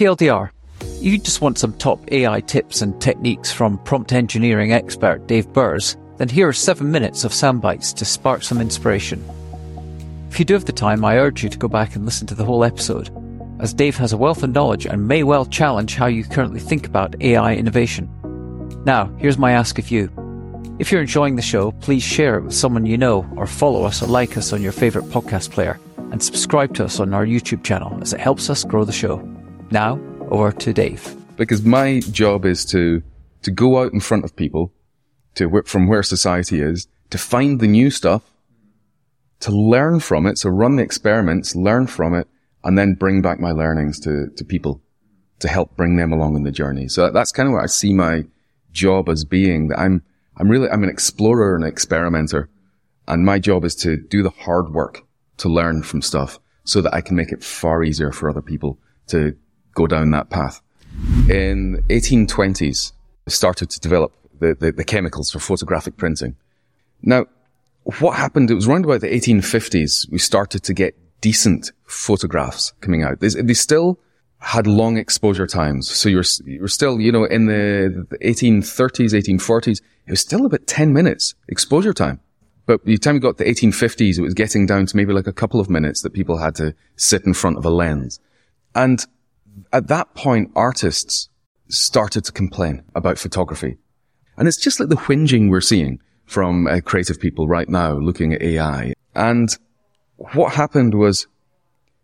TLDR, you just want some top AI tips and techniques from prompt engineering expert Dave Birss, then here are seven minutes of sound bites to spark some inspiration. If you do have the time, I urge you to go back and listen to the whole episode, as Dave has a wealth of knowledge and may well challenge how you currently think about AI innovation. Now, here's my ask of you. If you're enjoying the show, please share it with someone you know, or follow us or like us on your favourite podcast player, and subscribe to us on our YouTube channel as it helps us grow the show. Now, over to Dave. Because my job is to, to go out in front of people, to whip from where society is, to find the new stuff, to learn from it, so run the experiments, learn from it, and then bring back my learnings to, to people to help bring them along in the journey. So that's kind of what I see my job as being that I'm, I'm really, I'm an explorer and experimenter. And my job is to do the hard work to learn from stuff so that I can make it far easier for other people to go down that path. In 1820s, I started to develop the, the, the chemicals for photographic printing. Now, what happened? It was around about the 1850s we started to get decent photographs coming out. They, they still had long exposure times. So you're, you're still, you know, in the, the 1830s, 1840s, it was still about 10 minutes exposure time. But by the time we got the 1850s, it was getting down to maybe like a couple of minutes that people had to sit in front of a lens. And at that point, artists started to complain about photography. And it's just like the whinging we're seeing from uh, creative people right now looking at AI. And what happened was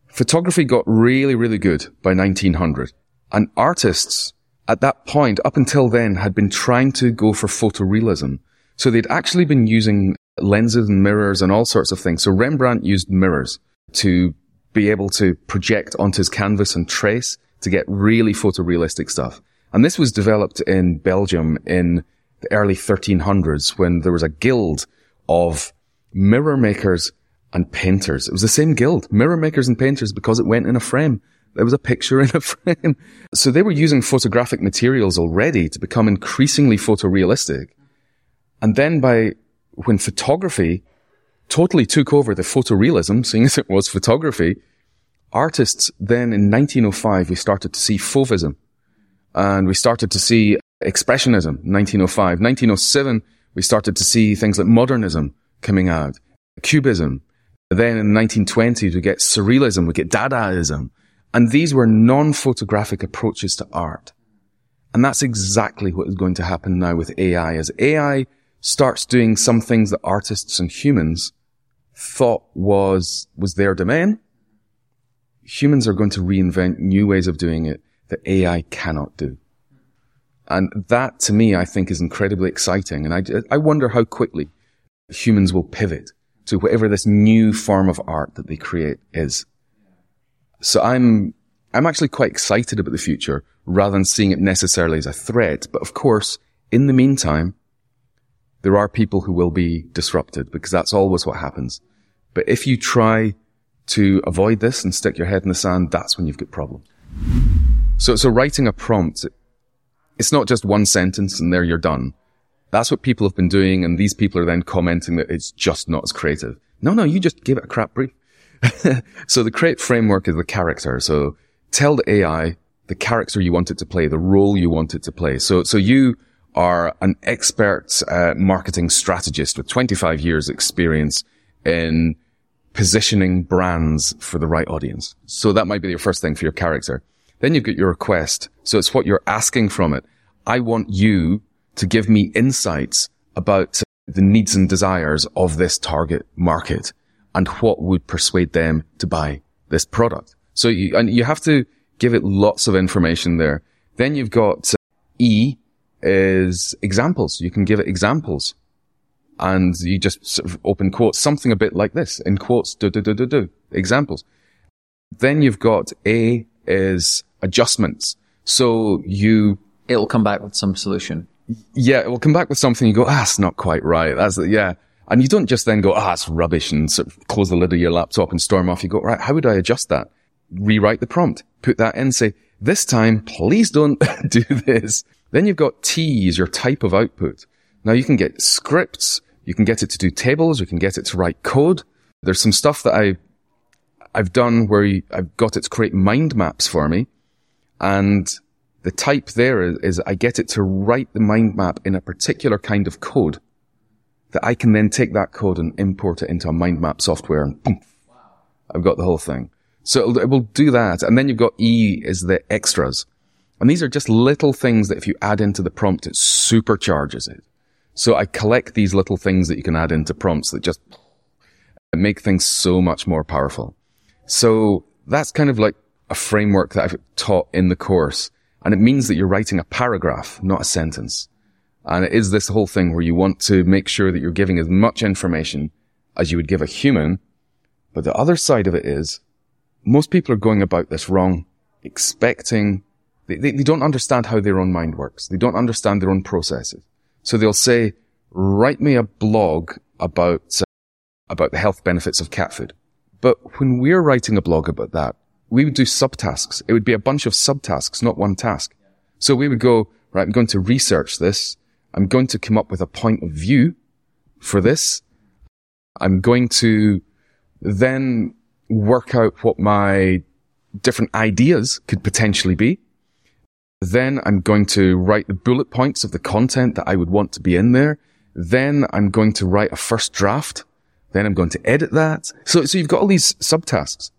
photography got really, really good by 1900. And artists at that point, up until then, had been trying to go for photorealism. So they'd actually been using lenses and mirrors and all sorts of things. So Rembrandt used mirrors to be able to project onto his canvas and trace to get really photorealistic stuff. And this was developed in Belgium in the early 1300s when there was a guild of mirror makers and painters. It was the same guild, mirror makers and painters, because it went in a frame. There was a picture in a frame. So they were using photographic materials already to become increasingly photorealistic. And then by when photography totally took over the photorealism, seeing as it was photography, artists then in 1905, we started to see fauvism and we started to see expressionism, 1905. 1907, we started to see things like modernism coming out, cubism. Then in the 1920s, we get surrealism, we get Dadaism. And these were non-photographic approaches to art. And that's exactly what is going to happen now with AI. As AI starts doing some things that artists and humans thought was, was their domain, humans are going to reinvent new ways of doing it that AI cannot do. And that to me, I think is incredibly exciting. And I, I wonder how quickly humans will pivot to whatever this new form of art that they create is. So I'm, I'm actually quite excited about the future rather than seeing it necessarily as a threat. But of course, in the meantime, there are people who will be disrupted because that's always what happens. But if you try to avoid this and stick your head in the sand, that's when you've got problems. So, so writing a prompt, it's not just one sentence and there you're done. That's what people have been doing. And these people are then commenting that it's just not as creative. No, no, you just give it a crap brief. so the create framework is the character. So tell the AI the character you want it to play, the role you want it to play. So, so you are an expert uh, marketing strategist with 25 years experience in positioning brands for the right audience. So that might be your first thing for your character. Then you've got your request. So it's what you're asking from it. I want you to give me insights about the needs and desires of this target market and what would persuade them to buy this product. So you, and you have to give it lots of information there. Then you've got uh, E is examples. You can give it examples and you just sort of open quotes, something a bit like this in quotes, do, do, do, do, do, examples. Then you've got A is adjustments. So you, it'll come back with some solution. Yeah, it will come back with something. You go, ah, it's not quite right. That's yeah. And you don't just then go, ah, it's rubbish and sort of close the lid of your laptop and storm off. You go, right, how would I adjust that? Rewrite the prompt, put that in, say, this time, please don't do this. Then you've got T is your type of output. Now you can get scripts, you can get it to do tables, you can get it to write code. There's some stuff that I, I've done where I've got it to create mind maps for me. And the type there is, is I get it to write the mind map in a particular kind of code that I can then take that code and import it into a mind map software and boom, wow. I've got the whole thing. So it will do that. And then you've got E is the extras. And these are just little things that if you add into the prompt, it supercharges it. So I collect these little things that you can add into prompts that just make things so much more powerful. So that's kind of like a framework that I've taught in the course. And it means that you're writing a paragraph, not a sentence. And it is this whole thing where you want to make sure that you're giving as much information as you would give a human. But the other side of it is most people are going about this wrong, expecting they, they, they don't understand how their own mind works. They don't understand their own processes. So they'll say, write me a blog about, uh, about the health benefits of cat food. But when we're writing a blog about that, we would do subtasks. It would be a bunch of subtasks, not one task. So we would go, right, I'm going to research this. I'm going to come up with a point of view for this. I'm going to then work out what my different ideas could potentially be. Then I'm going to write the bullet points of the content that I would want to be in there. Then I'm going to write a first draft. Then I'm going to edit that. So, so you've got all these subtasks.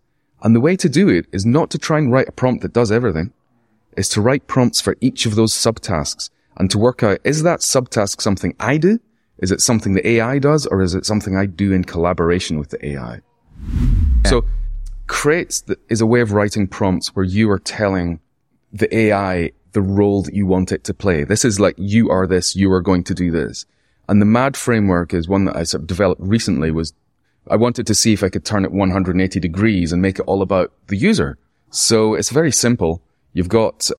And the way to do it is not to try and write a prompt that does everything. Is to write prompts for each of those subtasks and to work out, is that subtask something I do? Is it something the AI does? Or is it something I do in collaboration with the AI? Yeah. So crates is a way of writing prompts where you are telling the AI the role that you want it to play. This is like, you are this, you are going to do this. And the MAD framework is one that I sort of developed recently was I wanted to see if I could turn it 180 degrees and make it all about the user. So it's very simple. You've got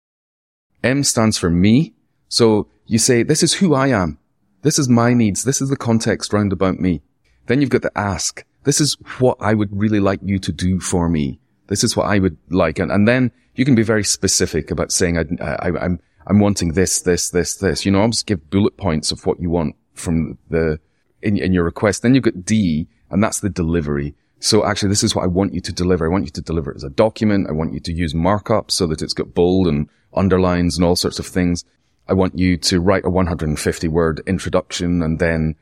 M stands for me. So you say, this is who I am. This is my needs. This is the context round about me. Then you've got the ask. This is what I would really like you to do for me. This is what I would like. And, and then you can be very specific about saying, I, I, I'm, I'm wanting this, this, this, this. You know, I'll just give bullet points of what you want from the, in, in your request. Then you've got D, and that's the delivery. So actually, this is what I want you to deliver. I want you to deliver it as a document. I want you to use markup so that it's got bold and underlines and all sorts of things. I want you to write a 150 word introduction and then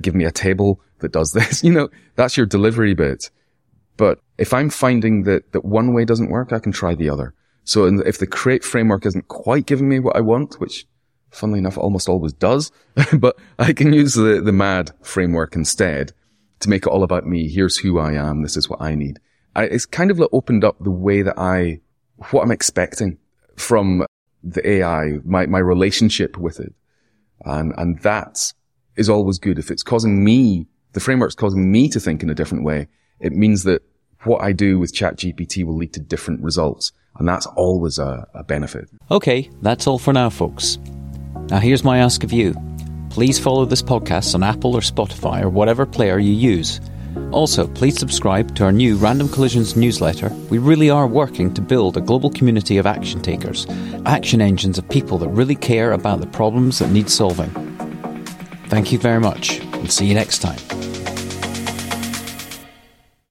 give me a table that does this. You know, that's your delivery bit. But if I'm finding that, that one way doesn't work, I can try the other. So if the create framework isn't quite giving me what I want, which funnily enough almost always does, but I can use the, the MAD framework instead to make it all about me. Here's who I am. This is what I need. I, it's kind of opened up the way that I, what I'm expecting from the AI, my, my relationship with it. And, and that is always good. If it's causing me, the framework's causing me to think in a different way, it means that what I do with ChatGPT will lead to different results. And that's always a, a benefit. Okay, that's all for now, folks. Now, here's my ask of you. Please follow this podcast on Apple or Spotify or whatever player you use. Also, please subscribe to our new Random Collisions newsletter. We really are working to build a global community of action takers, action engines of people that really care about the problems that need solving. Thank you very much, and see you next time.